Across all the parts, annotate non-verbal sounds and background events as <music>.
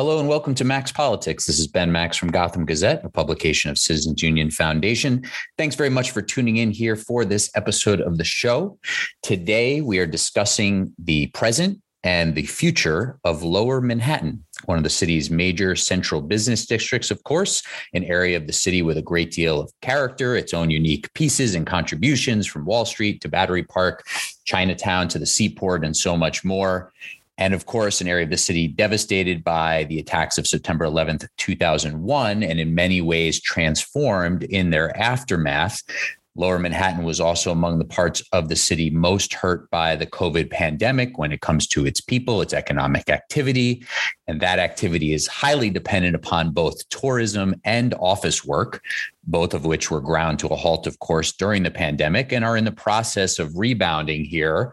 Hello and welcome to Max Politics. This is Ben Max from Gotham Gazette, a publication of Citizens Union Foundation. Thanks very much for tuning in here for this episode of the show. Today, we are discussing the present and the future of Lower Manhattan, one of the city's major central business districts, of course, an area of the city with a great deal of character, its own unique pieces and contributions from Wall Street to Battery Park, Chinatown to the seaport, and so much more and of course, an area of the city devastated by the attacks of September 11th, 2001, and in many ways transformed in their aftermath. Lower Manhattan was also among the parts of the city most hurt by the COVID pandemic when it comes to its people, its economic activity. And that activity is highly dependent upon both tourism and office work, both of which were ground to a halt, of course, during the pandemic and are in the process of rebounding here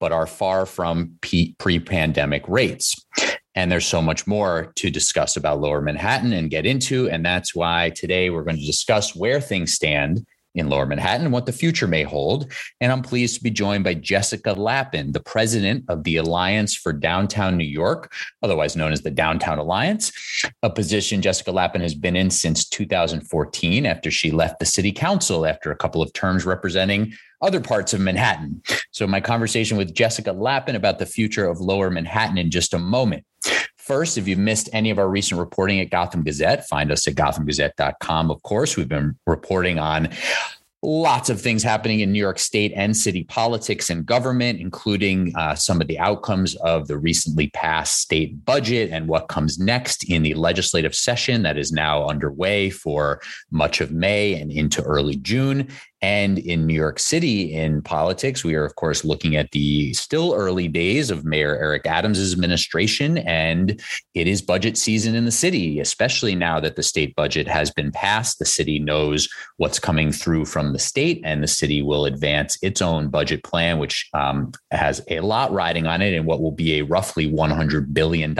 but are far from pre pandemic rates. And there's so much more to discuss about Lower Manhattan and get into. And that's why today we're going to discuss where things stand in Lower Manhattan and what the future may hold. And I'm pleased to be joined by Jessica Lappin, the president of the Alliance for Downtown New York, otherwise known as the Downtown Alliance, a position Jessica Lappin has been in since 2014 after she left the city council after a couple of terms representing other parts of Manhattan. So, my conversation with Jessica Lappin about the future of lower Manhattan in just a moment. First, if you missed any of our recent reporting at Gotham Gazette, find us at gothamgazette.com. Of course, we've been reporting on lots of things happening in New York State and city politics and government, including uh, some of the outcomes of the recently passed state budget and what comes next in the legislative session that is now underway for much of May and into early June. And in New York City, in politics, we are, of course, looking at the still early days of Mayor Eric Adams' administration. And it is budget season in the city, especially now that the state budget has been passed. The city knows what's coming through from the state, and the city will advance its own budget plan, which um, has a lot riding on it and what will be a roughly $100 billion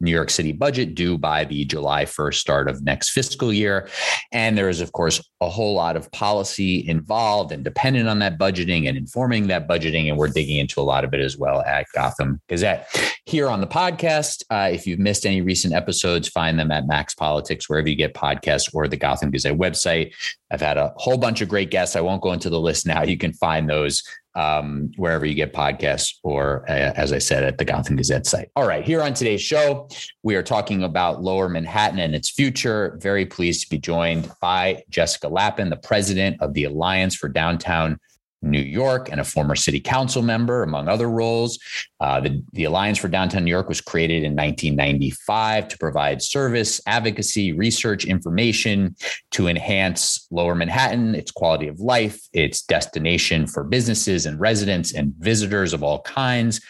New York City budget due by the July 1st start of next fiscal year. And there is, of course, a whole lot of policy involved and dependent on that budgeting and informing that budgeting. And we're digging into a lot of it as well at Gotham Gazette. Here on the podcast, uh, if you've missed any recent episodes, find them at Max Politics, wherever you get podcasts or the Gotham Gazette website. I've had a whole bunch of great guests. I won't go into the list now. You can find those um, wherever you get podcasts, or uh, as I said, at the Gotham Gazette site. All right, here on today's show, we are talking about Lower Manhattan and its future. Very pleased to be joined by Jessica Lappin, the president of the Alliance for Downtown New York and a former city council member, among other roles. Uh, the, the Alliance for Downtown New York was created in 1995 to provide service, advocacy, research, information to enhance Lower Manhattan, its quality of life, its destination for businesses and residents and visitors of all kinds.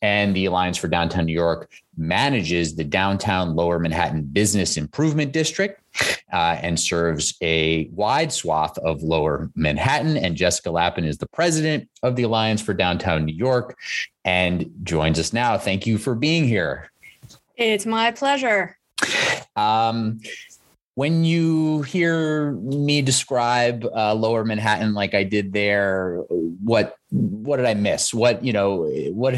And the Alliance for Downtown New York manages the downtown Lower Manhattan Business Improvement District uh, and serves a wide swath of Lower Manhattan. And Jessica Lappin is the president of the Alliance for Downtown New York and joins us now. Thank you for being here. It's my pleasure. Um, when you hear me describe uh, lower manhattan like i did there what what did i miss what you know what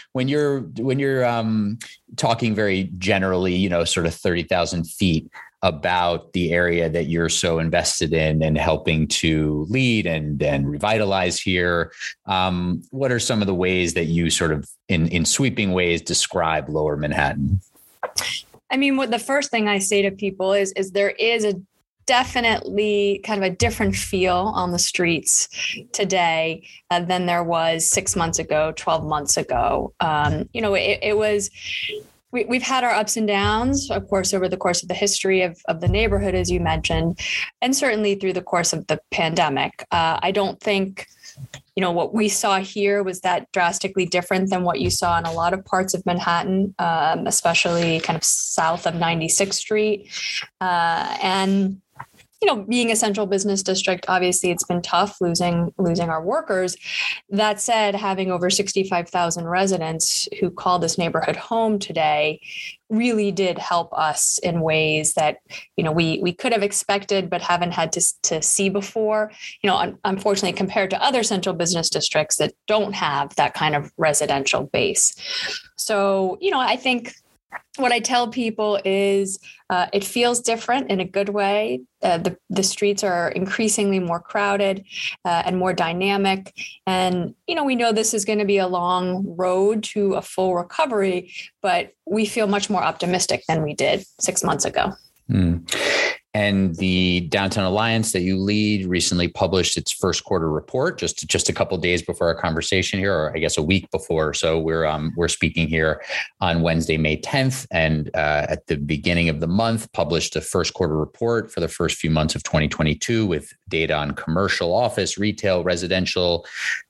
<laughs> when you're when you're um, talking very generally you know sort of 30,000 feet about the area that you're so invested in and helping to lead and and revitalize here um, what are some of the ways that you sort of in in sweeping ways describe lower manhattan I mean, what the first thing I say to people is is there is a definitely kind of a different feel on the streets today uh, than there was six months ago, 12 months ago. Um, you know, it, it was we, have had our ups and downs, of course, over the course of the history of, of the neighborhood, as you mentioned, and certainly through the course of the pandemic. Uh, I don't think you know what we saw here was that drastically different than what you saw in a lot of parts of manhattan um, especially kind of south of 96th street uh, and you know being a central business district obviously it's been tough losing losing our workers. That said having over 65,000 residents who call this neighborhood home today really did help us in ways that you know we we could have expected but haven't had to, to see before. You know un- unfortunately compared to other central business districts that don't have that kind of residential base. So you know i think what I tell people is uh, it feels different in a good way. Uh, the, the streets are increasingly more crowded uh, and more dynamic. And, you know, we know this is going to be a long road to a full recovery, but we feel much more optimistic than we did six months ago. Mm. And the Downtown Alliance that you lead recently published its first quarter report just just a couple days before our conversation here, or I guess a week before. So we're um, we're speaking here on Wednesday, May 10th, and uh, at the beginning of the month, published a first quarter report for the first few months of 2022 with data on commercial, office, retail, residential,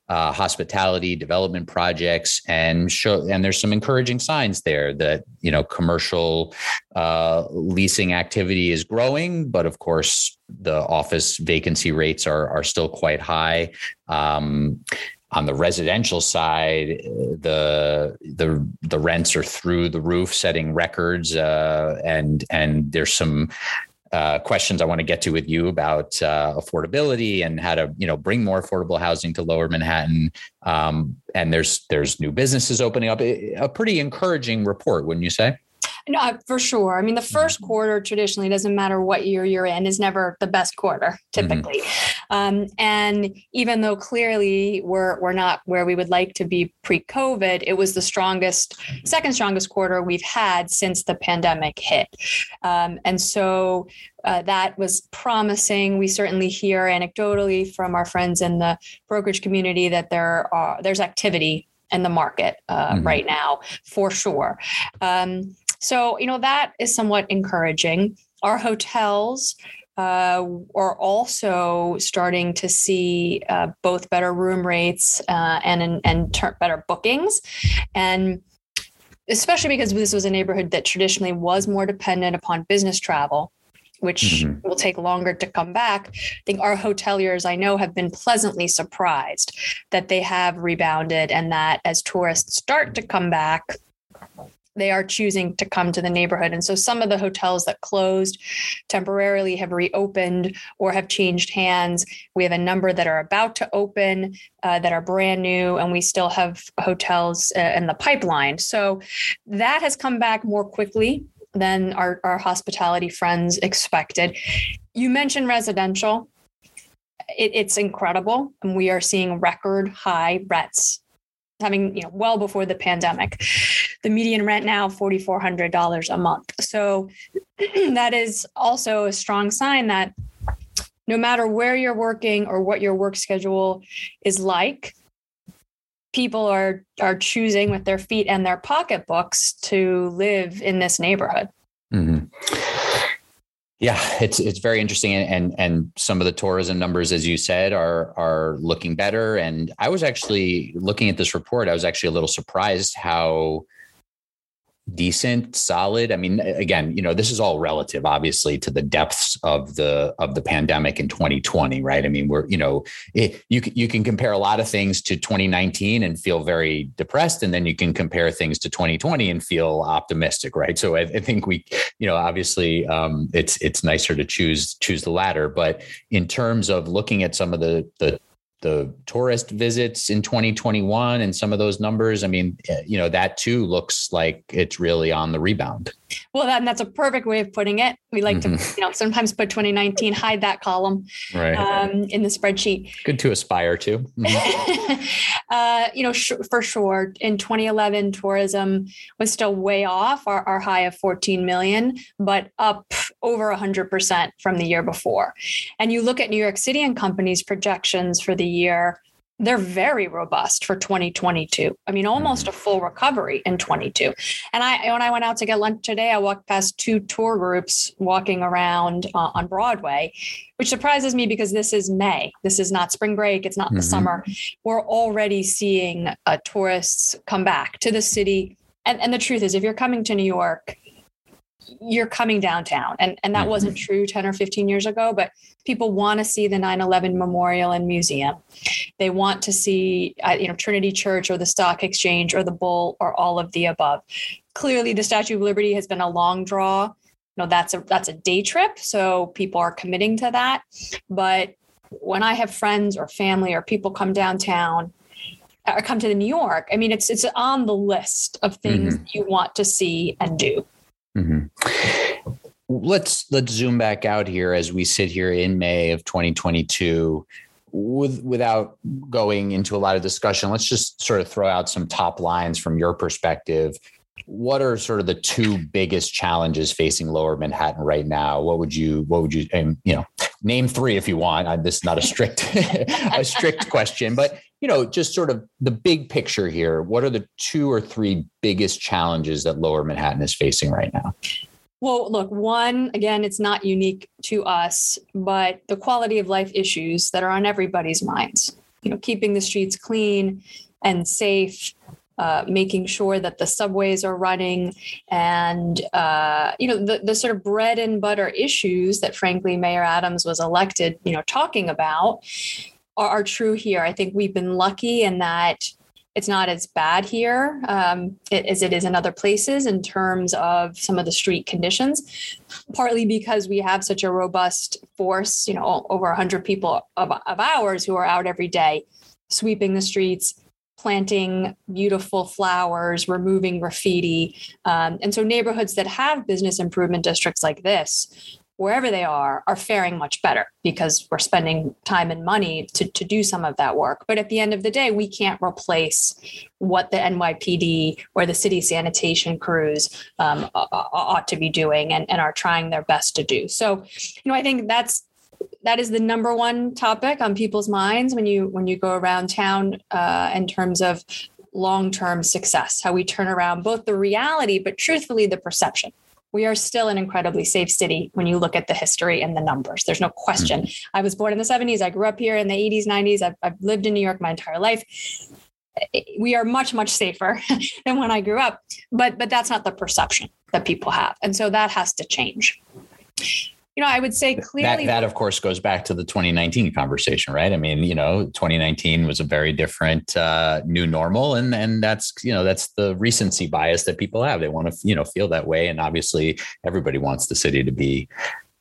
uh, hospitality development projects and show and there's some encouraging signs there that you know commercial uh, leasing activity is growing but of course the office vacancy rates are are still quite high. Um, on the residential side, the the the rents are through the roof, setting records, uh, and and there's some uh, questions I want to get to with you about uh, affordability and how to you know bring more affordable housing to Lower Manhattan. Um, and there's there's new businesses opening up. A pretty encouraging report, wouldn't you say? No, uh, for sure. I mean, the first mm-hmm. quarter traditionally doesn't matter what year you're in is never the best quarter mm-hmm. typically. Mm-hmm. Um, and even though clearly we're we're not where we would like to be pre-COVID, it was the strongest, second strongest quarter we've had since the pandemic hit. Um, and so uh, that was promising. We certainly hear anecdotally from our friends in the brokerage community that there are there's activity in the market uh, mm-hmm. right now for sure. Um, so, you know, that is somewhat encouraging. Our hotels uh, are also starting to see uh, both better room rates uh, and and ter- better bookings, and especially because this was a neighborhood that traditionally was more dependent upon business travel which mm-hmm. will take longer to come back. I think our hoteliers I know have been pleasantly surprised that they have rebounded and that as tourists start to come back, they are choosing to come to the neighborhood. And so some of the hotels that closed temporarily have reopened or have changed hands. We have a number that are about to open uh, that are brand new, and we still have hotels uh, in the pipeline. So that has come back more quickly than our, our hospitality friends expected. You mentioned residential. It, it's incredible. And we are seeing record high rents having you know well before the pandemic. The median rent now $4400 a month. So <clears throat> that is also a strong sign that no matter where you're working or what your work schedule is like people are are choosing with their feet and their pocketbooks to live in this neighborhood. Mm-hmm. Yeah, it's it's very interesting, and, and and some of the tourism numbers, as you said, are are looking better. And I was actually looking at this report. I was actually a little surprised how decent, solid. I mean, again, you know, this is all relative, obviously, to the depths of the of the pandemic in 2020, right? I mean, we're you know, it, you you can compare a lot of things to 2019 and feel very depressed, and then you can compare things to 2020 and feel optimistic, right? So I, I think we, you know, obviously, um, it's it's nicer to choose choose the latter, but in terms of looking at some of the the the tourist visits in 2021 and some of those numbers i mean eh, you know that too looks like it's really on the rebound well that, that's a perfect way of putting it we like mm-hmm. to you know sometimes put 2019 hide that column right. um, in the spreadsheet good to aspire to mm-hmm. <laughs> uh, you know sh- for sure in 2011 tourism was still way off our, our high of 14 million but up over 100% from the year before and you look at new york city and companies projections for the year they're very robust for 2022. I mean, almost a full recovery in 22. And I, when I went out to get lunch today, I walked past two tour groups walking around uh, on Broadway, which surprises me because this is May. This is not spring break. It's not mm-hmm. the summer. We're already seeing uh, tourists come back to the city. And, and the truth is, if you're coming to New York, you're coming downtown and and that mm-hmm. wasn't true 10 or 15 years ago but people want to see the 9-11 memorial and museum they want to see uh, you know trinity church or the stock exchange or the bull or all of the above clearly the statue of liberty has been a long draw you know that's a that's a day trip so people are committing to that but when i have friends or family or people come downtown or come to New York. I mean, it's it's on the list of things mm-hmm. you want to see and do. Mm-hmm. Let's let's zoom back out here as we sit here in May of 2022. With, without going into a lot of discussion, let's just sort of throw out some top lines from your perspective what are sort of the two biggest challenges facing lower manhattan right now what would you what would you you know name three if you want I, this is not a strict <laughs> a strict question but you know just sort of the big picture here what are the two or three biggest challenges that lower manhattan is facing right now well, look, one, again, it's not unique to us, but the quality of life issues that are on everybody's minds. You know, keeping the streets clean and safe, uh, making sure that the subways are running and uh, you know the, the sort of bread and butter issues that frankly mayor adams was elected you know talking about are, are true here i think we've been lucky in that it's not as bad here um, as it is in other places in terms of some of the street conditions partly because we have such a robust force you know over 100 people of, of ours who are out every day sweeping the streets planting beautiful flowers, removing graffiti. Um, and so neighborhoods that have business improvement districts like this, wherever they are, are faring much better because we're spending time and money to, to do some of that work. But at the end of the day, we can't replace what the NYPD or the city sanitation crews um, ought to be doing and, and are trying their best to do. So, you know, I think that's that is the number one topic on people's minds when you when you go around town uh, in terms of long-term success how we turn around both the reality but truthfully the perception we are still an incredibly safe city when you look at the history and the numbers. There's no question. Mm-hmm. i was born in the 70s i grew up here in the 80s 90s I've, I've lived in new york my entire life. We are much much safer <laughs> than when i grew up but but that's not the perception that people have. And so that has to change you know, I would say clearly that, that of course goes back to the 2019 conversation, right? I mean, you know, 2019 was a very different uh, new normal, and and that's you know that's the recency bias that people have. They want to you know feel that way, and obviously everybody wants the city to be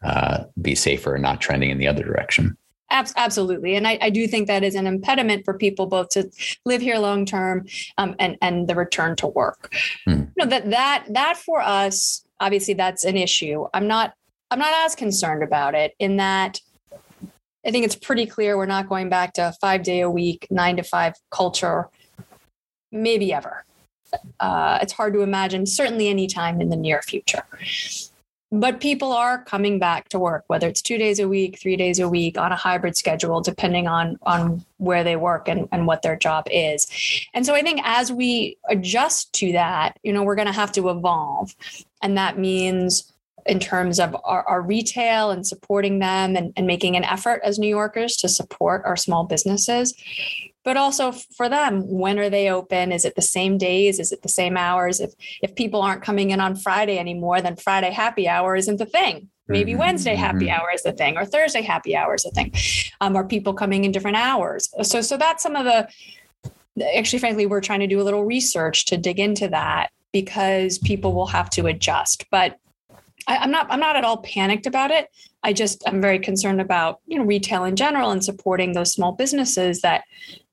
uh, be safer and not trending in the other direction. Absolutely, and I, I, do think that is an impediment for people both to live here long term um, and and the return to work. Hmm. You know that that that for us, obviously, that's an issue. I'm not I'm not as concerned about it in that I think it's pretty clear we're not going back to five day a week, nine to five culture, maybe ever. Uh, it's hard to imagine, certainly anytime in the near future. But people are coming back to work, whether it's two days a week, three days a week, on a hybrid schedule, depending on, on where they work and, and what their job is. And so I think as we adjust to that, you know, we're going to have to evolve. And that means in terms of our, our retail and supporting them and, and making an effort as New Yorkers to support our small businesses. But also for them, when are they open? Is it the same days? Is it the same hours? If if people aren't coming in on Friday anymore, then Friday happy hour isn't the thing. Maybe mm-hmm, Wednesday happy mm-hmm. hour is the thing, or Thursday happy hour is the thing. Um, are people coming in different hours? So so that's some of the actually frankly we're trying to do a little research to dig into that because people will have to adjust but I, am not I'm not at all panicked about it. I just I'm very concerned about you know retail in general and supporting those small businesses that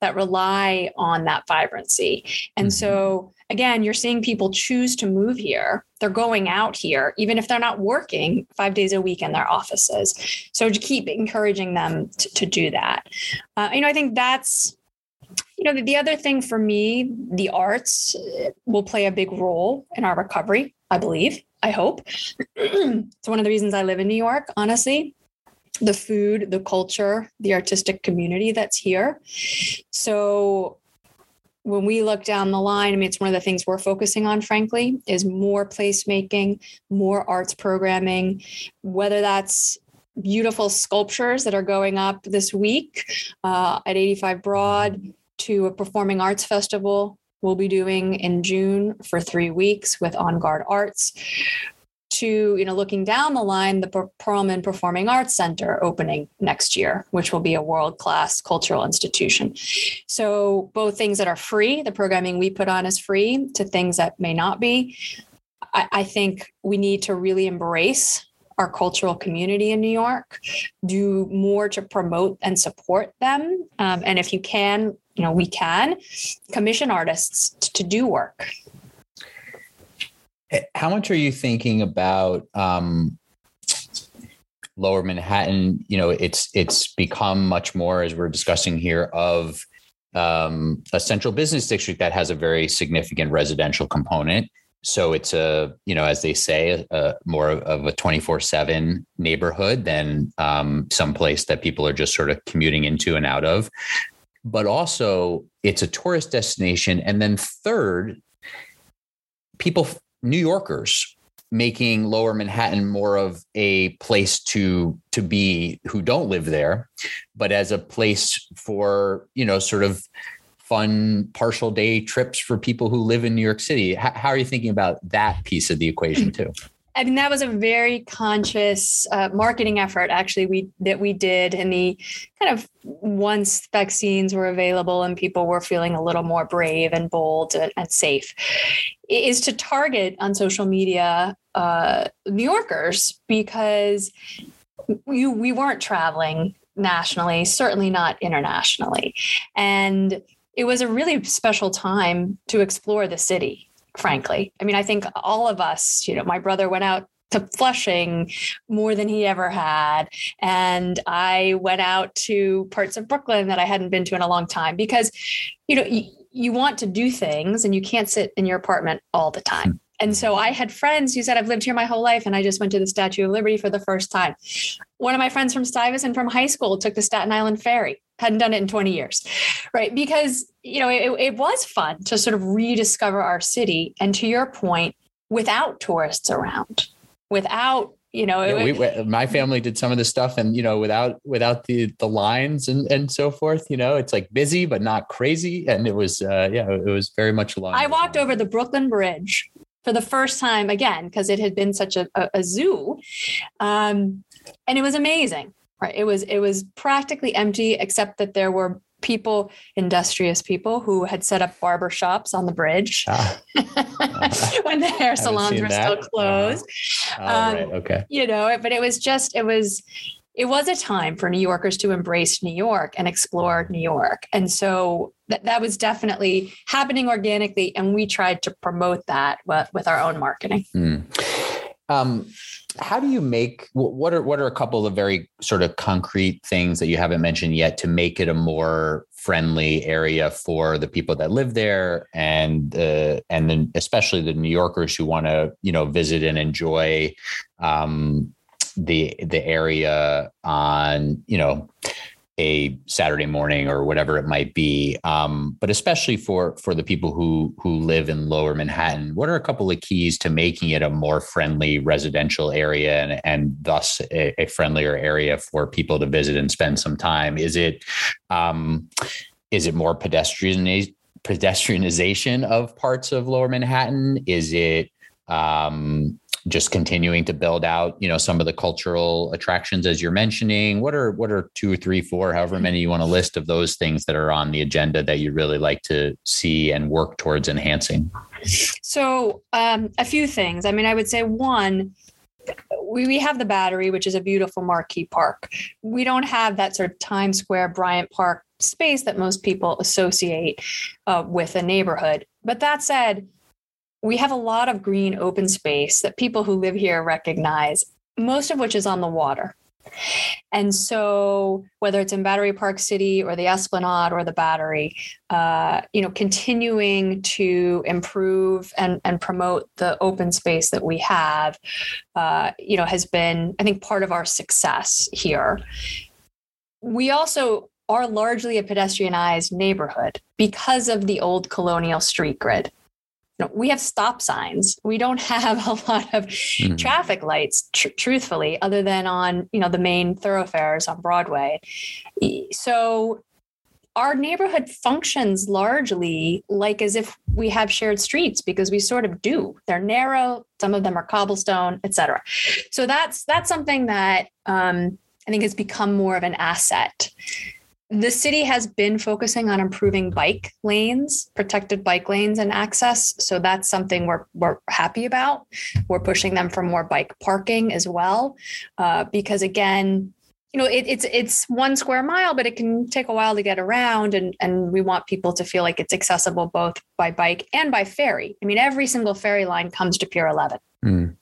that rely on that vibrancy. And mm-hmm. so again, you're seeing people choose to move here. They're going out here, even if they're not working five days a week in their offices. So to keep encouraging them to, to do that. Uh, you know, I think that's you know the, the other thing for me the arts will play a big role in our recovery i believe I hope. <clears throat> it's one of the reasons I live in New York, honestly. The food, the culture, the artistic community that's here. So when we look down the line, I mean, it's one of the things we're focusing on, frankly, is more placemaking, more arts programming, whether that's beautiful sculptures that are going up this week uh, at 85 Broad to a performing arts festival we'll be doing in June for three weeks with En Garde Arts to you know looking down the line the Perelman Performing Arts Center opening next year which will be a world-class cultural institution so both things that are free the programming we put on is free to things that may not be I, I think we need to really embrace our cultural community in New York, do more to promote and support them. Um, and if you can, you know we can commission artists to do work. How much are you thinking about um, lower manhattan? You know it's it's become much more as we're discussing here of um, a central business district that has a very significant residential component. So it's a you know as they say a, more of a 24-7 neighborhood than um, some place that people are just sort of commuting into and out of but also it's a tourist destination and then third people new yorkers making lower manhattan more of a place to to be who don't live there but as a place for you know sort of fun partial day trips for people who live in New York City. How, how are you thinking about that piece of the equation too? I mean, that was a very conscious uh, marketing effort, actually, we that we did in the kind of once vaccines were available and people were feeling a little more brave and bold and, and safe, is to target on social media uh, New Yorkers because we, we weren't traveling nationally, certainly not internationally, and it was a really special time to explore the city frankly i mean i think all of us you know my brother went out to Flushing more than he ever had. And I went out to parts of Brooklyn that I hadn't been to in a long time because, you know, you, you want to do things and you can't sit in your apartment all the time. Hmm. And so I had friends who said, I've lived here my whole life and I just went to the Statue of Liberty for the first time. One of my friends from Stuyvesant from high school took the Staten Island Ferry, hadn't done it in 20 years, right? Because, you know, it, it was fun to sort of rediscover our city. And to your point, without tourists around, without you know yeah, we, my family did some of this stuff and you know without without the the lines and and so forth you know it's like busy but not crazy and it was uh yeah it was very much along i walked over the brooklyn bridge for the first time again because it had been such a, a, a zoo um, and it was amazing right it was it was practically empty except that there were people industrious people who had set up barber shops on the bridge ah. <laughs> when the hair salons were that. still closed uh, um, right. okay you know but it was just it was it was a time for New Yorkers to embrace New York and explore New York. And so that, that was definitely happening organically. And we tried to promote that with, with our own marketing. Mm. Um, how do you make what are what are a couple of very sort of concrete things that you haven't mentioned yet to make it a more friendly area for the people that live there and uh, and then especially the New Yorkers who want to you know visit and enjoy um, the the area on you know a Saturday morning or whatever it might be. Um, but especially for for the people who who live in Lower Manhattan, what are a couple of keys to making it a more friendly residential area and and thus a, a friendlier area for people to visit and spend some time? Is it um, is it more pedestrian pedestrianization of parts of Lower Manhattan? Is it um, just continuing to build out, you know, some of the cultural attractions as you're mentioning. What are what are two three, four, however many you want to list of those things that are on the agenda that you really like to see and work towards enhancing? So um, a few things. I mean, I would say one, we, we have the battery, which is a beautiful marquee park. We don't have that sort of Times Square, Bryant Park space that most people associate uh, with a neighborhood. But that said, we have a lot of green open space that people who live here recognize, most of which is on the water. And so, whether it's in Battery Park City or the Esplanade or the Battery, uh, you know, continuing to improve and, and promote the open space that we have, uh, you know, has been, I think, part of our success here. We also are largely a pedestrianized neighborhood because of the old colonial street grid know, we have stop signs. We don't <laughs> have a lot of mm-hmm. traffic lights, tr- truthfully, other than on you know the main thoroughfares on Broadway. So our neighborhood functions largely like as if we have shared streets because we sort of do. They're narrow. Some of them are cobblestone, etc. So that's that's something that um, I think has become more of an asset the city has been focusing on improving bike lanes, protected bike lanes and access. So that's something we're, we're happy about. We're pushing them for more bike parking as well. Uh, because again, you know, it, it's it's one square mile, but it can take a while to get around, and and we want people to feel like it's accessible both by bike and by ferry. I mean, every single ferry line comes to Pier 11. Mm.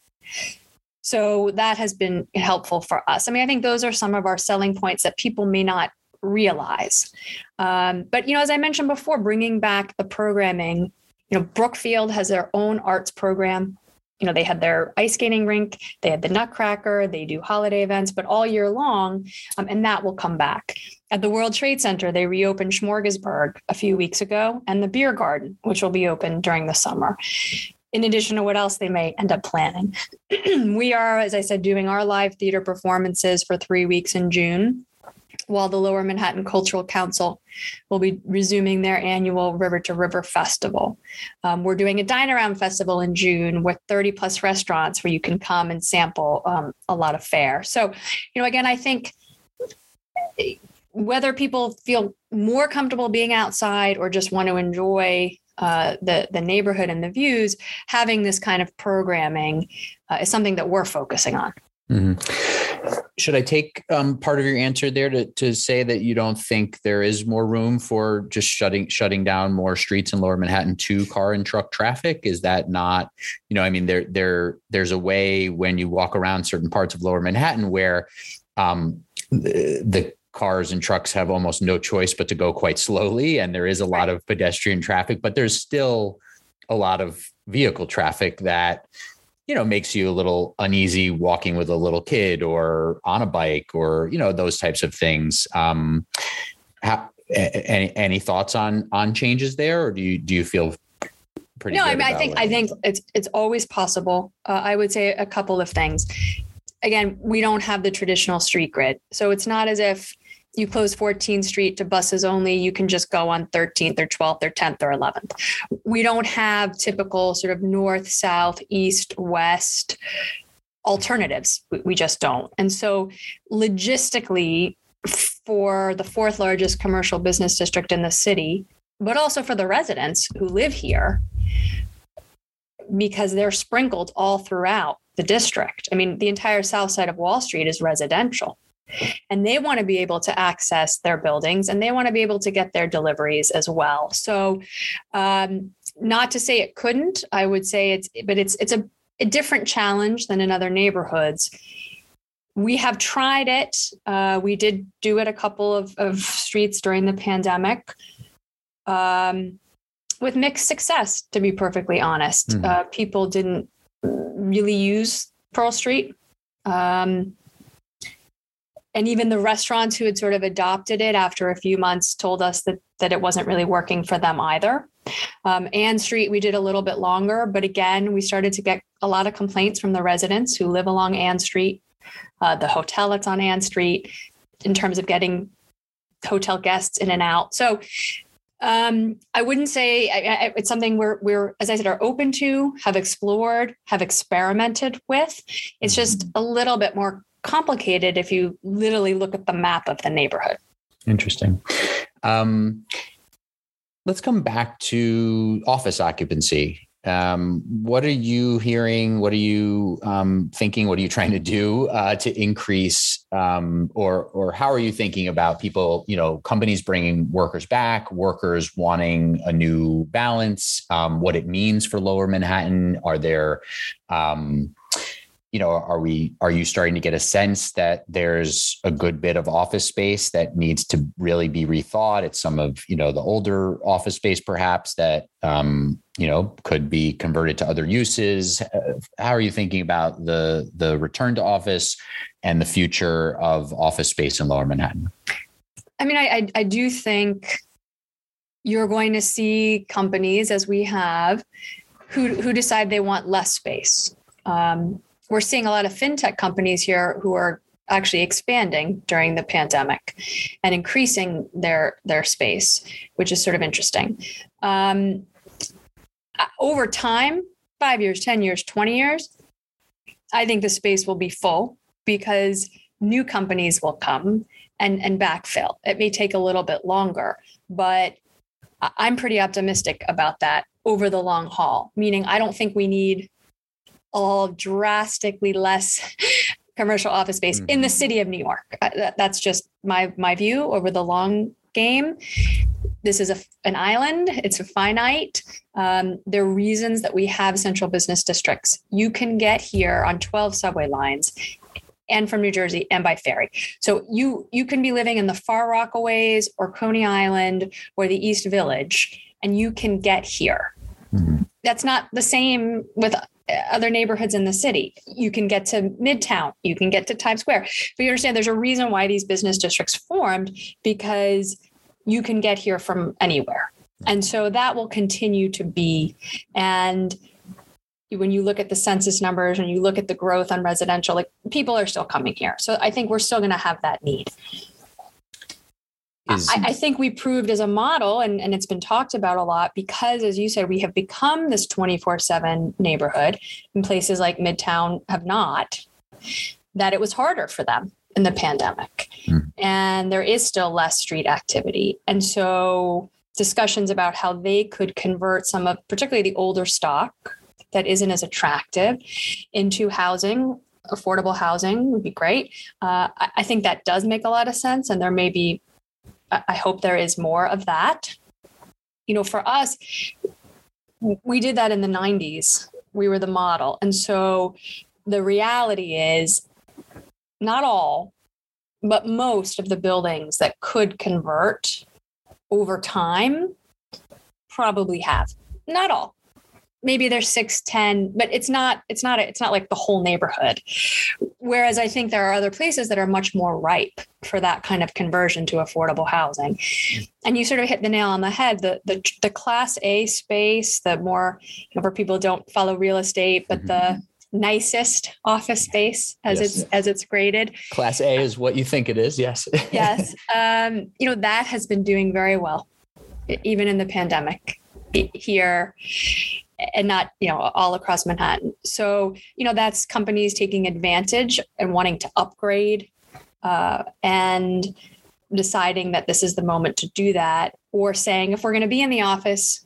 So that has been helpful for us. I mean, I think those are some of our selling points that people may not realize. Um, but you know, as I mentioned before, bringing back the programming. You know, Brookfield has their own arts program you know, they had their ice skating rink, they had the Nutcracker, they do holiday events, but all year long, um, and that will come back. At the World Trade Center, they reopened Smorgasburg a few weeks ago, and the Beer Garden, which will be open during the summer. In addition to what else they may end up planning, <clears throat> we are, as I said, doing our live theater performances for three weeks in June while the Lower Manhattan Cultural Council will be resuming their annual River to River Festival. Um, we're doing a Dine Around Festival in June with 30 plus restaurants where you can come and sample um, a lot of fare. So, you know, again, I think whether people feel more comfortable being outside or just want to enjoy uh, the the neighborhood and the views, having this kind of programming uh, is something that we're focusing on. Mm-hmm. Should I take um, part of your answer there to, to say that you don't think there is more room for just shutting shutting down more streets in Lower Manhattan to car and truck traffic? Is that not, you know, I mean, there there there's a way when you walk around certain parts of Lower Manhattan where um, the, the cars and trucks have almost no choice but to go quite slowly, and there is a lot of pedestrian traffic, but there's still a lot of vehicle traffic that you know makes you a little uneasy walking with a little kid or on a bike or you know those types of things. Um how, any any thoughts on on changes there or do you do you feel pretty no i mean i think i think it's it's always possible. Uh, i would say a couple of things. Again we don't have the traditional street grid so it's not as if you close 14th Street to buses only, you can just go on 13th or 12th or 10th or 11th. We don't have typical sort of north, south, east, west alternatives. We just don't. And so, logistically, for the fourth largest commercial business district in the city, but also for the residents who live here, because they're sprinkled all throughout the district. I mean, the entire south side of Wall Street is residential and they want to be able to access their buildings and they want to be able to get their deliveries as well. So um, not to say it couldn't i would say it's but it's it's a, a different challenge than in other neighborhoods. We have tried it uh, we did do it a couple of, of streets during the pandemic um, with mixed success to be perfectly honest. Mm-hmm. uh, people didn't really use pearl street um, and even the restaurants who had sort of adopted it after a few months told us that that it wasn't really working for them either. Um, Ann Street, we did a little bit longer, but again, we started to get a lot of complaints from the residents who live along Ann Street, uh, the hotel that's on Ann Street, in terms of getting hotel guests in and out. So um, I wouldn't say I, I, it's something we're we're as I said are open to, have explored, have experimented with. It's just mm-hmm. a little bit more complicated if you literally look at the map of the neighborhood. Interesting. Um, let's come back to office occupancy. Um, what are you hearing? What are you um, thinking? What are you trying to do uh, to increase, um, or or how are you thinking about people? You know, companies bringing workers back, workers wanting a new balance. Um, what it means for Lower Manhattan? Are there um, you know are we are you starting to get a sense that there's a good bit of office space that needs to really be rethought? It's some of you know the older office space perhaps that um, you know could be converted to other uses. Uh, how are you thinking about the the return to office and the future of office space in lower manhattan? I mean i, I, I do think you're going to see companies as we have who who decide they want less space. Um, we're seeing a lot of fintech companies here who are actually expanding during the pandemic and increasing their their space, which is sort of interesting. Um, over time, five years, ten years, twenty years, I think the space will be full because new companies will come and and backfill. It may take a little bit longer, but I'm pretty optimistic about that over the long haul. Meaning, I don't think we need all drastically less <laughs> commercial office space mm-hmm. in the city of New York. That's just my my view over the long game. This is a, an island. It's a finite. Um, there are reasons that we have central business districts. You can get here on 12 subway lines and from New Jersey and by ferry. So you you can be living in the Far Rockaways or Coney Island or the East Village, and you can get here. Mm-hmm. That's not the same with other neighborhoods in the city. You can get to Midtown, you can get to Times Square. But you understand there's a reason why these business districts formed because you can get here from anywhere. And so that will continue to be. And when you look at the census numbers and you look at the growth on residential, like people are still coming here. So I think we're still going to have that need. Is, I, I, think we proved as a model, and, and it's been talked about a lot because, as you said, we have become this 24 7 neighborhood, and places like Midtown have not, that it was harder for them in the pandemic. Mm. And there is still less street activity. And so, discussions about how they could convert some of, particularly the older stock that isn't as attractive, into housing affordable housing would be great. Uh, I think that does make a lot of sense, and there may be I hope there is more of that. You know, for us, we did that in the 90s. We were the model. And so the reality is not all, but most of the buildings that could convert over time probably have. Not all maybe they're 610 but it's not it's not it's not like the whole neighborhood. Whereas i think there are other places that are much more ripe for that kind of conversion to affordable housing. And you sort of hit the nail on the head. The the, the class a space the more you know, for people don't follow real estate but mm-hmm. the nicest office space as yes. it's as it's graded. Class a is what you think it is yes. <laughs> Yes. Um, you know that has been doing very well even in the pandemic here and not you know all across manhattan. So you know that's companies taking advantage and wanting to upgrade uh, and deciding that this is the moment to do that or saying if we're going to be in the office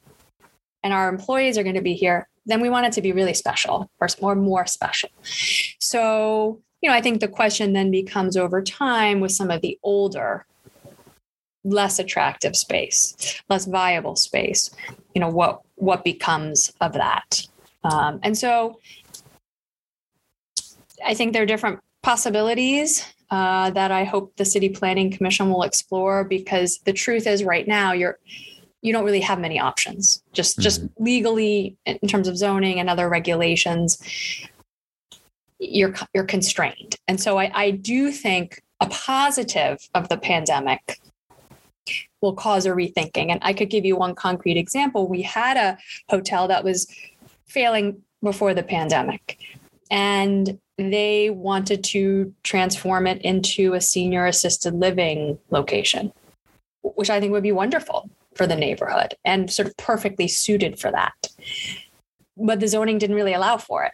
and our employees are going to be here then we want it to be really special or more more special. So you know i think the question then becomes over time with some of the older less attractive space less viable space you know what what becomes of that. Um, and so i think there are different possibilities uh, that i hope the city planning commission will explore because the truth is right now you're you don't really have many options. Just mm-hmm. just legally in terms of zoning and other regulations you're you're constrained. And so I, I do think a positive of the pandemic will cause a rethinking. And I could give you one concrete example. We had a hotel that was failing before the pandemic, and they wanted to transform it into a senior assisted living location, which I think would be wonderful for the neighborhood and sort of perfectly suited for that. But the zoning didn't really allow for it.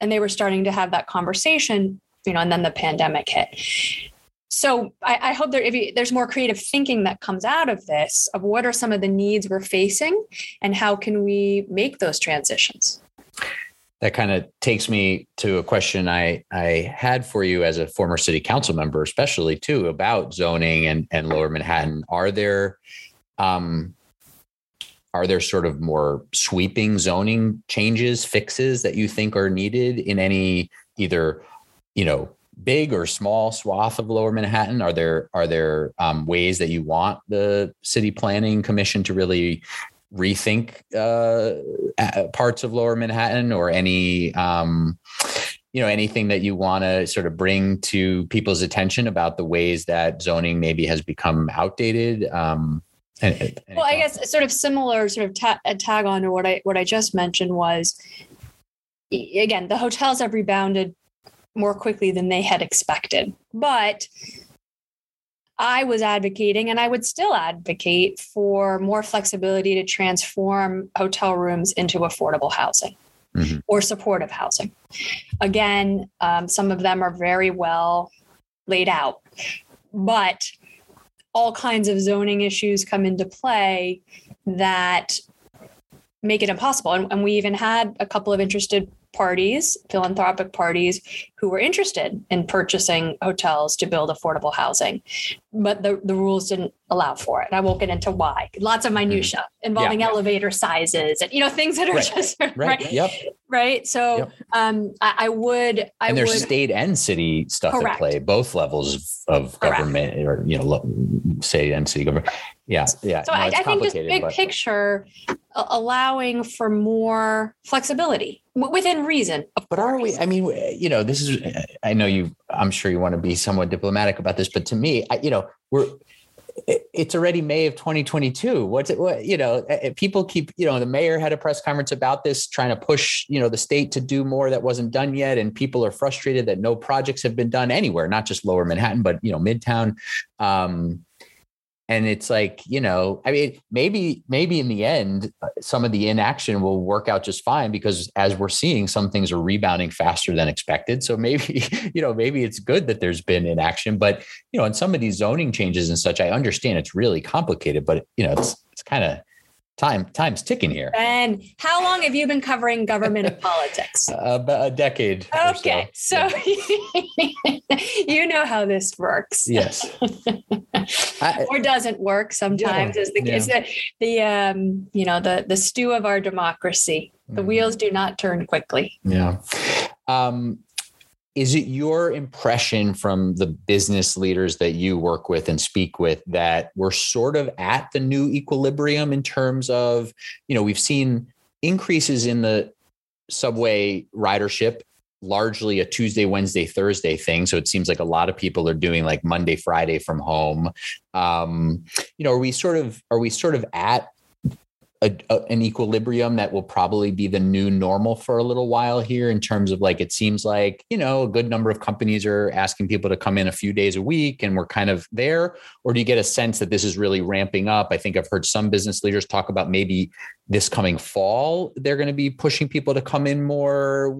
And they were starting to have that conversation, you know, and then the pandemic hit so I, I, hope there you, there's more creative thinking that comes out of this of what are some of the needs we're facing and how can we make those transitions that kind of takes me to a question I, I had for you as a former city council member, especially too about zoning and, and lower Manhattan. Are there um, are there sort of more sweeping zoning changes, fixes that you think are needed in any either, you know, big or small swath of lower manhattan? Are there are there um, ways that you want the city planning commission to really rethink uh, parts of lower manhattan or any um, you know anything that you want to sort of bring to people's attention about the ways that zoning maybe has become outdated? Um, and, well i guess sort of similar sort of ta- a tag on to what i what i just mentioned was again the hotels have rebounded more quickly than they had expected. But I was advocating, and I would still advocate for more flexibility to transform hotel rooms into affordable housing mm-hmm. or supportive housing. Again, um, some of them are very well laid out, but all kinds of zoning issues come into play that make it impossible. And, and we even had a couple of interested parties, philanthropic parties, who were interested in purchasing hotels to build affordable housing, but the, the rules didn't allow for it. I won't get into why. Lots of mm-hmm. minutia mm-hmm. involving yeah. elevator sizes and you know things that are right. just right. right. Yep. Right. So yep. um, I, I, would. I and there's would, state and city stuff correct. at play, both levels of government, or you know, state and city government. Yeah, yeah. So no, I, I think just big but... picture, allowing for more flexibility within reason. But are we? I mean, you know, this is. I know you. I'm sure you want to be somewhat diplomatic about this, but to me, I, you know, we're it's already May of 2022. What's it? What you know? People keep you know. The mayor had a press conference about this, trying to push you know the state to do more that wasn't done yet, and people are frustrated that no projects have been done anywhere, not just Lower Manhattan, but you know Midtown. Um, and it's like you know i mean maybe maybe in the end uh, some of the inaction will work out just fine because as we're seeing some things are rebounding faster than expected. So maybe <laughs> you know maybe it's good that there's been inaction but you know in some of these zoning changes and such i understand it's really complicated but you know it's it's kind of time time's ticking here. And how long have you been covering government and politics? <laughs> Uh, a decade. Okay, so, so <laughs> you know how this works. Yes. I, <laughs> or doesn't work sometimes. Yeah, is the yeah. is the the um you know the the stew of our democracy. The mm. wheels do not turn quickly. Yeah. Um, is it your impression from the business leaders that you work with and speak with that we're sort of at the new equilibrium in terms of you know we've seen increases in the subway ridership largely a tuesday wednesday thursday thing. So it seems like a lot of people are doing like monday friday from home. Um, you know are we sort of are we sort of at a, a, an equilibrium that will probably be the new normal for a little while here in terms of like it seems like you know a good number of companies are asking people to come in a few days a week and we're kind of there? Or do you get a sense that this is really ramping up? I think i've heard some business leaders talk about maybe this coming fall they're going to be pushing people to come in more.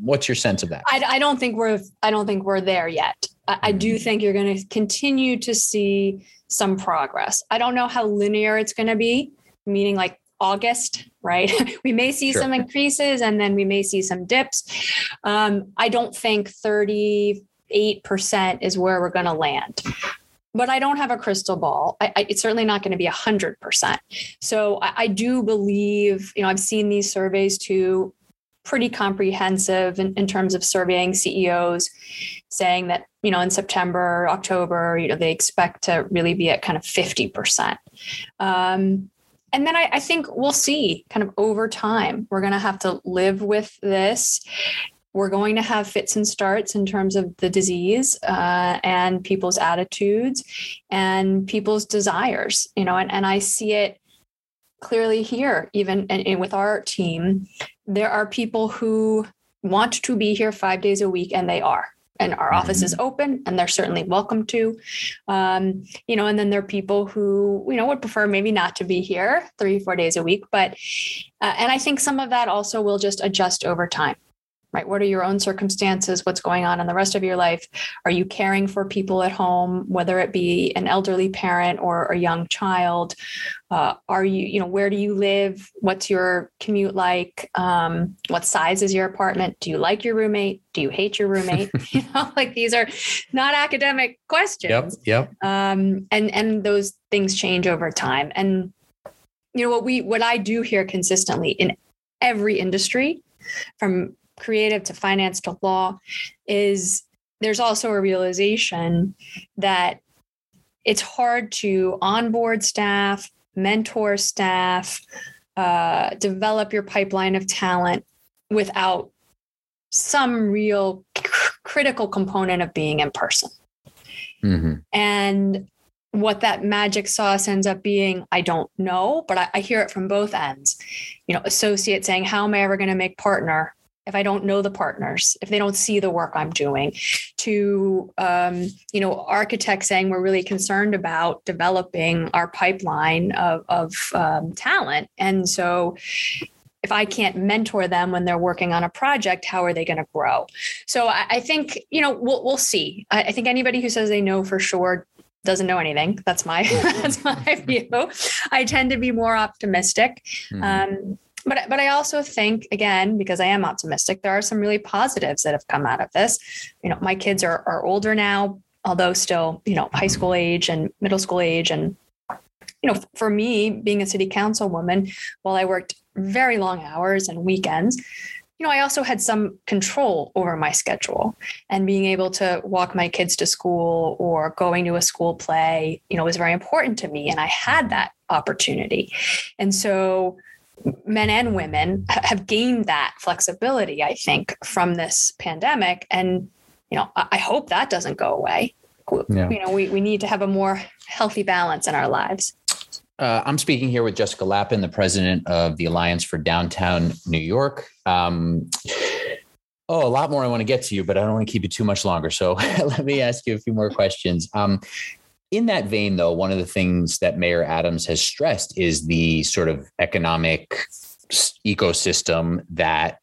What's your sense of that? I, I don't think we're i don't think we're there yet. I, I do mm-hmm. think you're going to continue to see some progress. I don't know how linear it's going to be meaning like August, right? <laughs> we may see sure. some increases and then we may see some dips. Um, I don't think 38% is where we're going to land. But I don't have a crystal ball. I, I, it's certainly not going to be 100%. So I, I do believe, you know, I've seen these surveys too pretty comprehensive in, in, terms of surveying CEOs saying that, you know, in September, October, you know, they expect to really be at kind of 50%. Um, and then I, I think we'll see kind of over time. We're going to have to live with this we're going to have fits and starts in terms of the disease uh, and people's attitudes and people's desires you know and, and i see it clearly here even and, and with our team there are people who want to be here five days a week and they are and our mm-hmm. office is open and they're certainly welcome to um, you know and then there are people who you know would prefer maybe not to be here three four days a week but uh, and i think some of that also will just adjust over time right? What are your own circumstances? What's going on in the rest of your life? Are you caring for people at home, whether it be an elderly parent or a young child? Uh, are you, you know, where do you live? What's your commute like? Um, what size is your apartment? Do you like your roommate? Do you hate your roommate? <laughs> <laughs> you know, like these are not academic questions. Yep. Yep. Um, and and those things change over time. And you know what we what I do here consistently in every industry from creative to finance to law is there's also a realization that it's hard to onboard staff, mentor staff, uh, develop your pipeline of talent without some real critical component of being in person. Mm-hmm. And what that magic sauce ends up being, I don't know, but I, I hear it from both ends. You know, associate saying, How am I ever going to make partner? If I don't know the partners, if they don't see the work I'm doing, to um, you know architects saying we're really concerned about developing our pipeline of, of um, talent, and so if I can't mentor them when they're working on a project, how are they going to grow? So I, I, think you know we'll we'll see. I, I think anybody who says they know for sure doesn't know anything. That's my <laughs> that's my <laughs> view. I tend to be more optimistic. Mm-hmm. Um, but but I also think again because I am optimistic, there are some really positives that have come out of this. You know, my kids are are older now, although still you know high school age and middle school age, and you know, for me being a city councilwoman, while I worked very long hours and weekends, you know, I also had some control over my schedule and being able to walk my kids to school or going to a school play, you know, was very important to me. And I had that opportunity. And so men and women have gained that flexibility, I think, from this pandemic. And, you know, I hope that doesn't go away. Yeah. You know, we, we need to have a more healthy balance in our lives. Uh, I'm speaking here with Jessica Lappin, the president of the Alliance for Downtown New York. Um, oh, a lot more I want to get to you, but I don't want to keep you too much longer. So <laughs> let me ask you a few more questions. Um, in that vein, though, one of the things that Mayor Adams has stressed is the sort of economic ecosystem that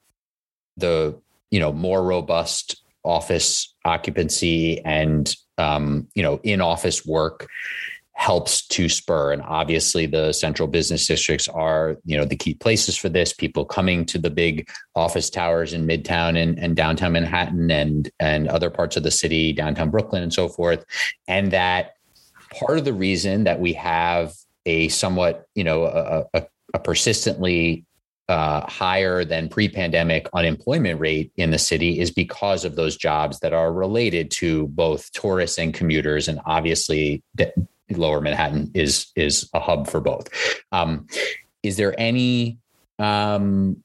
the you know more robust office occupancy and um, you know in office work helps to spur. And obviously the central business districts are you know the key places for this people coming to the big office towers in midtown and, and downtown manhattan and and other parts of the city downtown brooklyn and so forth. And that part of the reason that we have a somewhat you know a, a, a persistently uh, higher than pre-pandemic unemployment rate in the city is because of those jobs that are related to both tourists and commuters and obviously lower Manhattan is is a hub for both. Um, is there any um,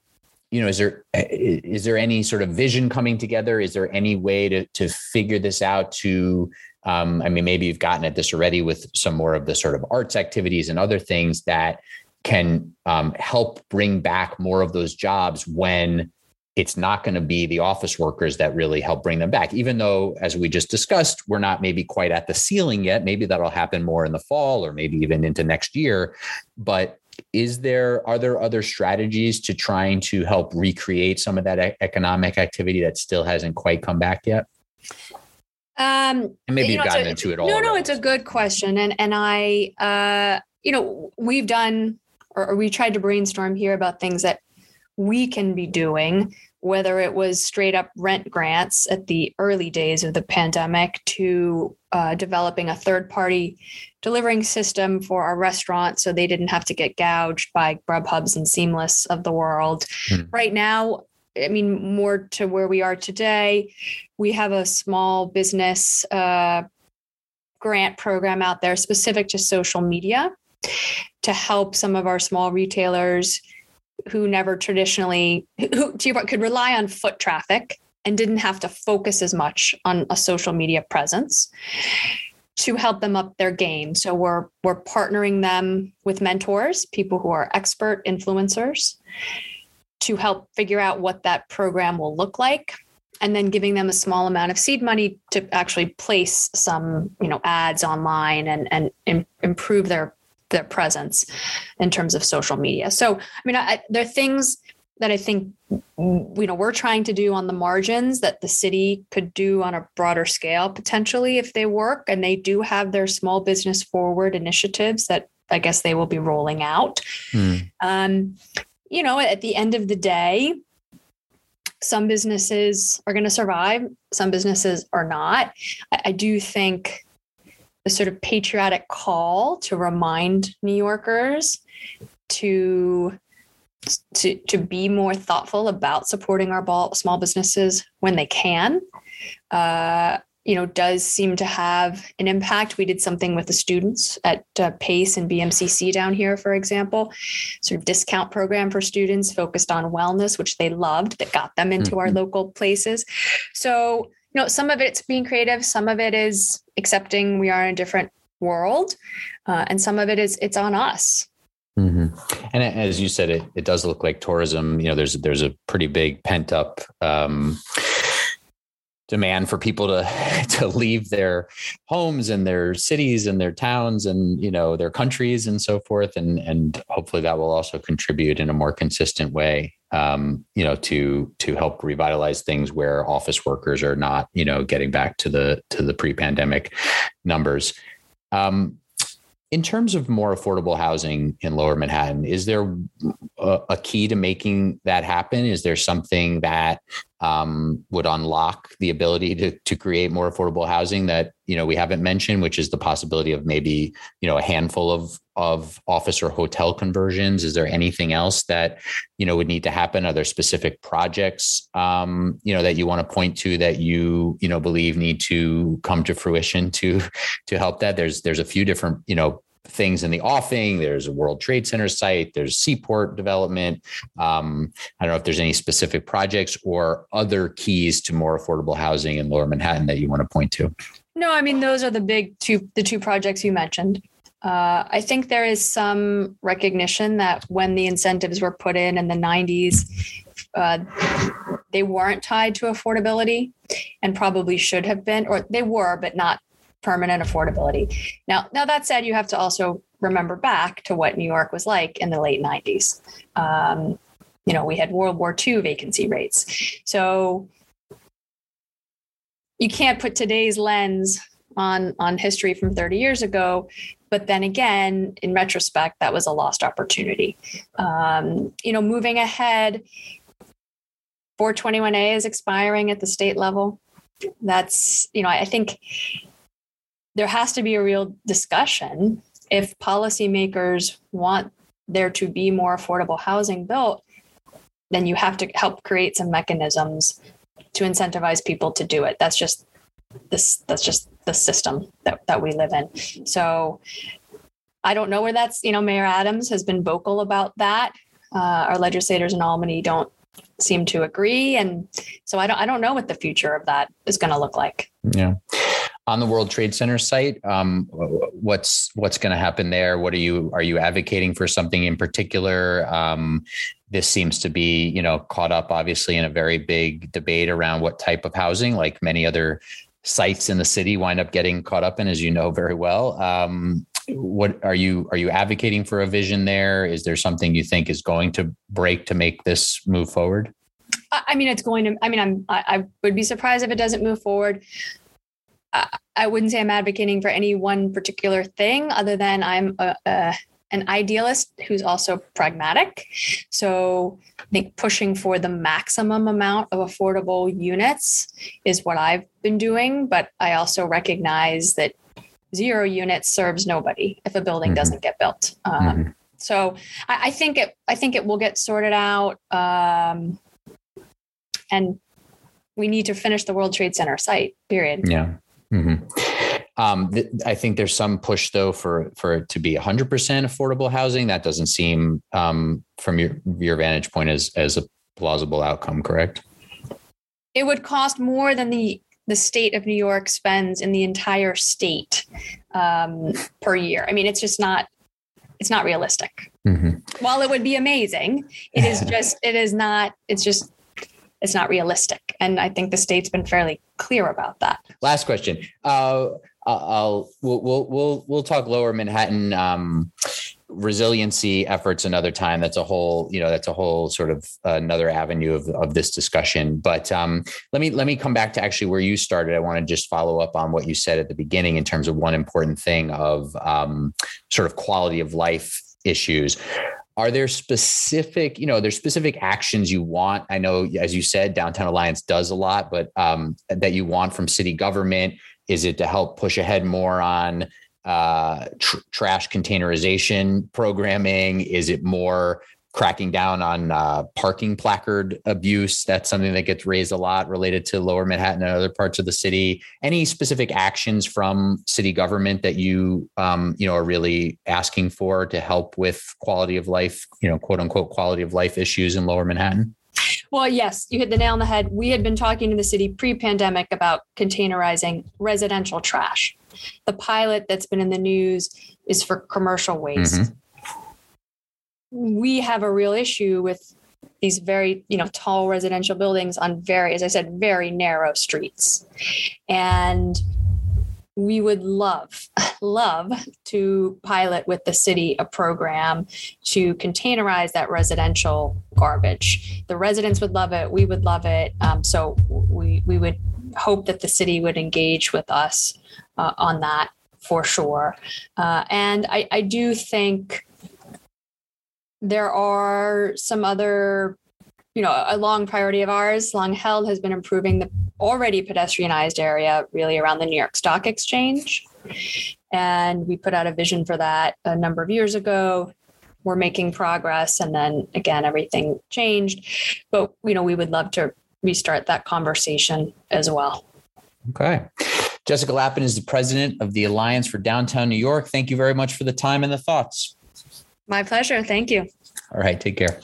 you know is there is there any sort of vision coming together is there any way to to figure this out to um, i mean maybe you've gotten at this already with some more of the sort of arts activities and other things that can um, help bring back more of those jobs when it's not going to be the office workers that really help bring them back. Even though as we just discussed we're not maybe quite at the ceiling yet. Maybe that'll happen more in the fall or maybe even into next year. But is there are there other strategies to trying to help recreate some of that economic activity that still hasn't quite come back yet um and maybe you have gotten a, into it all no no it's a good question and and i uh you know we've done or, or we tried to brainstorm here about things that we can be doing whether it was straight up rent grants at the early days of the pandemic to uh, developing a third party delivering system for our restaurants so they didn't have to get gouged by Grubhubs and Seamless of the world. Hmm. Right now, I mean, more to where we are today, we have a small business uh, grant program out there specific to social media to help some of our small retailers who never traditionally who to your point could rely on foot traffic and didn't have to focus as much on a social media presence to help them up their game. So we're we're partnering them with mentors, people who are expert influencers to help figure out what that program will look like and then giving them a small amount of seed money to actually place some, you know, ads online and and improve their their presence in terms of social media. So, I mean, I, there are things that I think you know we're trying to do on the margins that the city could do on a broader scale potentially if they work and they do have their small business forward initiatives that I guess they will be rolling out. Mm. Um, you know, at the end of the day, some businesses are going to survive, some businesses are not. I, I do think the sort of patriotic call to remind New Yorkers to to to be more thoughtful about supporting our small businesses when they can. Uh, you know, does seem to have an impact. We did something with the students at uh, PACE and BMCC down here, for example, sort of discount program for students focused on wellness, which they loved, that got them into mm-hmm. our local places. So you know, some of it's being creative, some of it is accepting we are in a different world, uh, and some of it is it's on us. Mm-hmm. And as you said, it it does look like tourism. You know, there's there's a pretty big pent up um, demand for people to <laughs> to leave their homes and their cities and their towns and you know their countries and so forth and and hopefully that will also contribute in a more consistent way um, you know, to to help revitalize things where office workers are not, you know, getting back to the to the pre-pandemic numbers. Um, in terms of more affordable housing in lower Manhattan, is there a, a key to making that happen? Is there something that um, would unlock the ability to, to create more affordable housing that you know we haven't mentioned, which is the possibility of maybe you know a handful of of office or hotel conversions? Is there anything else that you know would need to happen? Are there specific projects um, you know that you want to point to that you you know believe need to come to fruition to to help that? There's there's a few different you know things in the offing. There's a World Trade Center site. There's seaport development. Um, I don't know if there's any specific projects or other keys to more affordable housing in Lower Manhattan that you want to point to. No, I mean those are the big two the two projects you mentioned. Uh, I think there is some recognition that when the incentives were put in in the 90s, uh, they weren't tied to affordability and probably should have been, or they were, but not permanent affordability. Now, now that said, you have to also remember back to what New York was like in the late 90s. Um, you know, we had World War II vacancy rates. So you can't put today's lens on on history from 30 years ago but then again in retrospect that was a lost opportunity um, you know moving ahead 421a is expiring at the state level that's you know i think there has to be a real discussion if policymakers want there to be more affordable housing built then you have to help create some mechanisms to incentivize people to do it. That's just this that's just the system that, that we live in. So i don't know where that's you know mayor adams has been vocal about that. Uh, our legislators in albany don't seem to agree. And so i don't i don't know what the future of that is going to look like. Yeah on the World Trade Center site. Um, what's what's going to happen there? What are you are you advocating for something in particular? Um, this seems to be you know caught up obviously in a very big debate around what type of housing, like many other sites in the city wind up getting caught up in, as you know very well. Um, what are you are you advocating for a vision there? Is there something you think is going to break to make this move forward? I mean, it's going to. I mean, I'm. I, I would be surprised if it doesn't move forward. I wouldn't say I'm advocating for any one particular thing, other than I'm a, a, an idealist who's also pragmatic. So I think pushing for the maximum amount of affordable units is what I've been doing. But I also recognize that zero units serves nobody if a building mm-hmm. doesn't get built. Um, mm-hmm. So I, I, think it. I think it will get sorted out. Um, and we need to finish the World Trade Center site. Period. Yeah. Mm-hmm. Um, th- I think there's some push though for for it to be 100% affordable housing. That doesn't seem, um, from your your vantage point, as as a plausible outcome. Correct? It would cost more than the the state of New York spends in the entire state um, per year. I mean, it's just not it's not realistic. Mm-hmm. While it would be amazing, it is <laughs> just it is not. It's just it's not realistic. And I think the state's been fairly clear about that. Last question. Uh, I'll we'll we'll we'll, we'll talk Lower Manhattan um, resiliency efforts another time. That's a whole you know that's a whole sort of another avenue of of this discussion. But um, let me let me come back to actually where you started. I want to just follow up on what you said at the beginning in terms of one important thing of um, sort of quality of life issues are there specific you know there's specific actions you want? I know as you said downtown alliance does a lot but um, that you want from city government. Is it to help push ahead more on uh, tr- trash containerization programming? Is it more cracking down on uh, parking placard abuse. That's something that gets raised a lot related to lower Manhattan and other parts of the city. Any specific actions from city government that you, um, you know, are really asking for to help with quality of life, you know, quote unquote, quality of life issues in lower Manhattan? Well, yes, you hit the nail on the head. We had been talking to the city pre pandemic about containerizing residential trash. The pilot that's been in the news is for commercial waste. Mm-hmm we have a real issue with these very you know tall residential buildings on very as i said very narrow streets. And we would love <laughs> love to pilot with the city a program to containerize that residential garbage. The residents would love it we would love it. Um, so we we would hope that the city would engage with us uh, on that for sure. Uh, and I, I do think there are some other, you know, a long priority of ours, long held, has been improving the already pedestrianized area really around the New York Stock Exchange. And we put out a vision for that a number of years ago. We're making progress. And then again, everything changed. But, you know, we would love to restart that conversation as well. Okay. Jessica Lappin is the president of the Alliance for Downtown New York. Thank you very much for the time and the thoughts. My pleasure. Thank you. All right. Take care.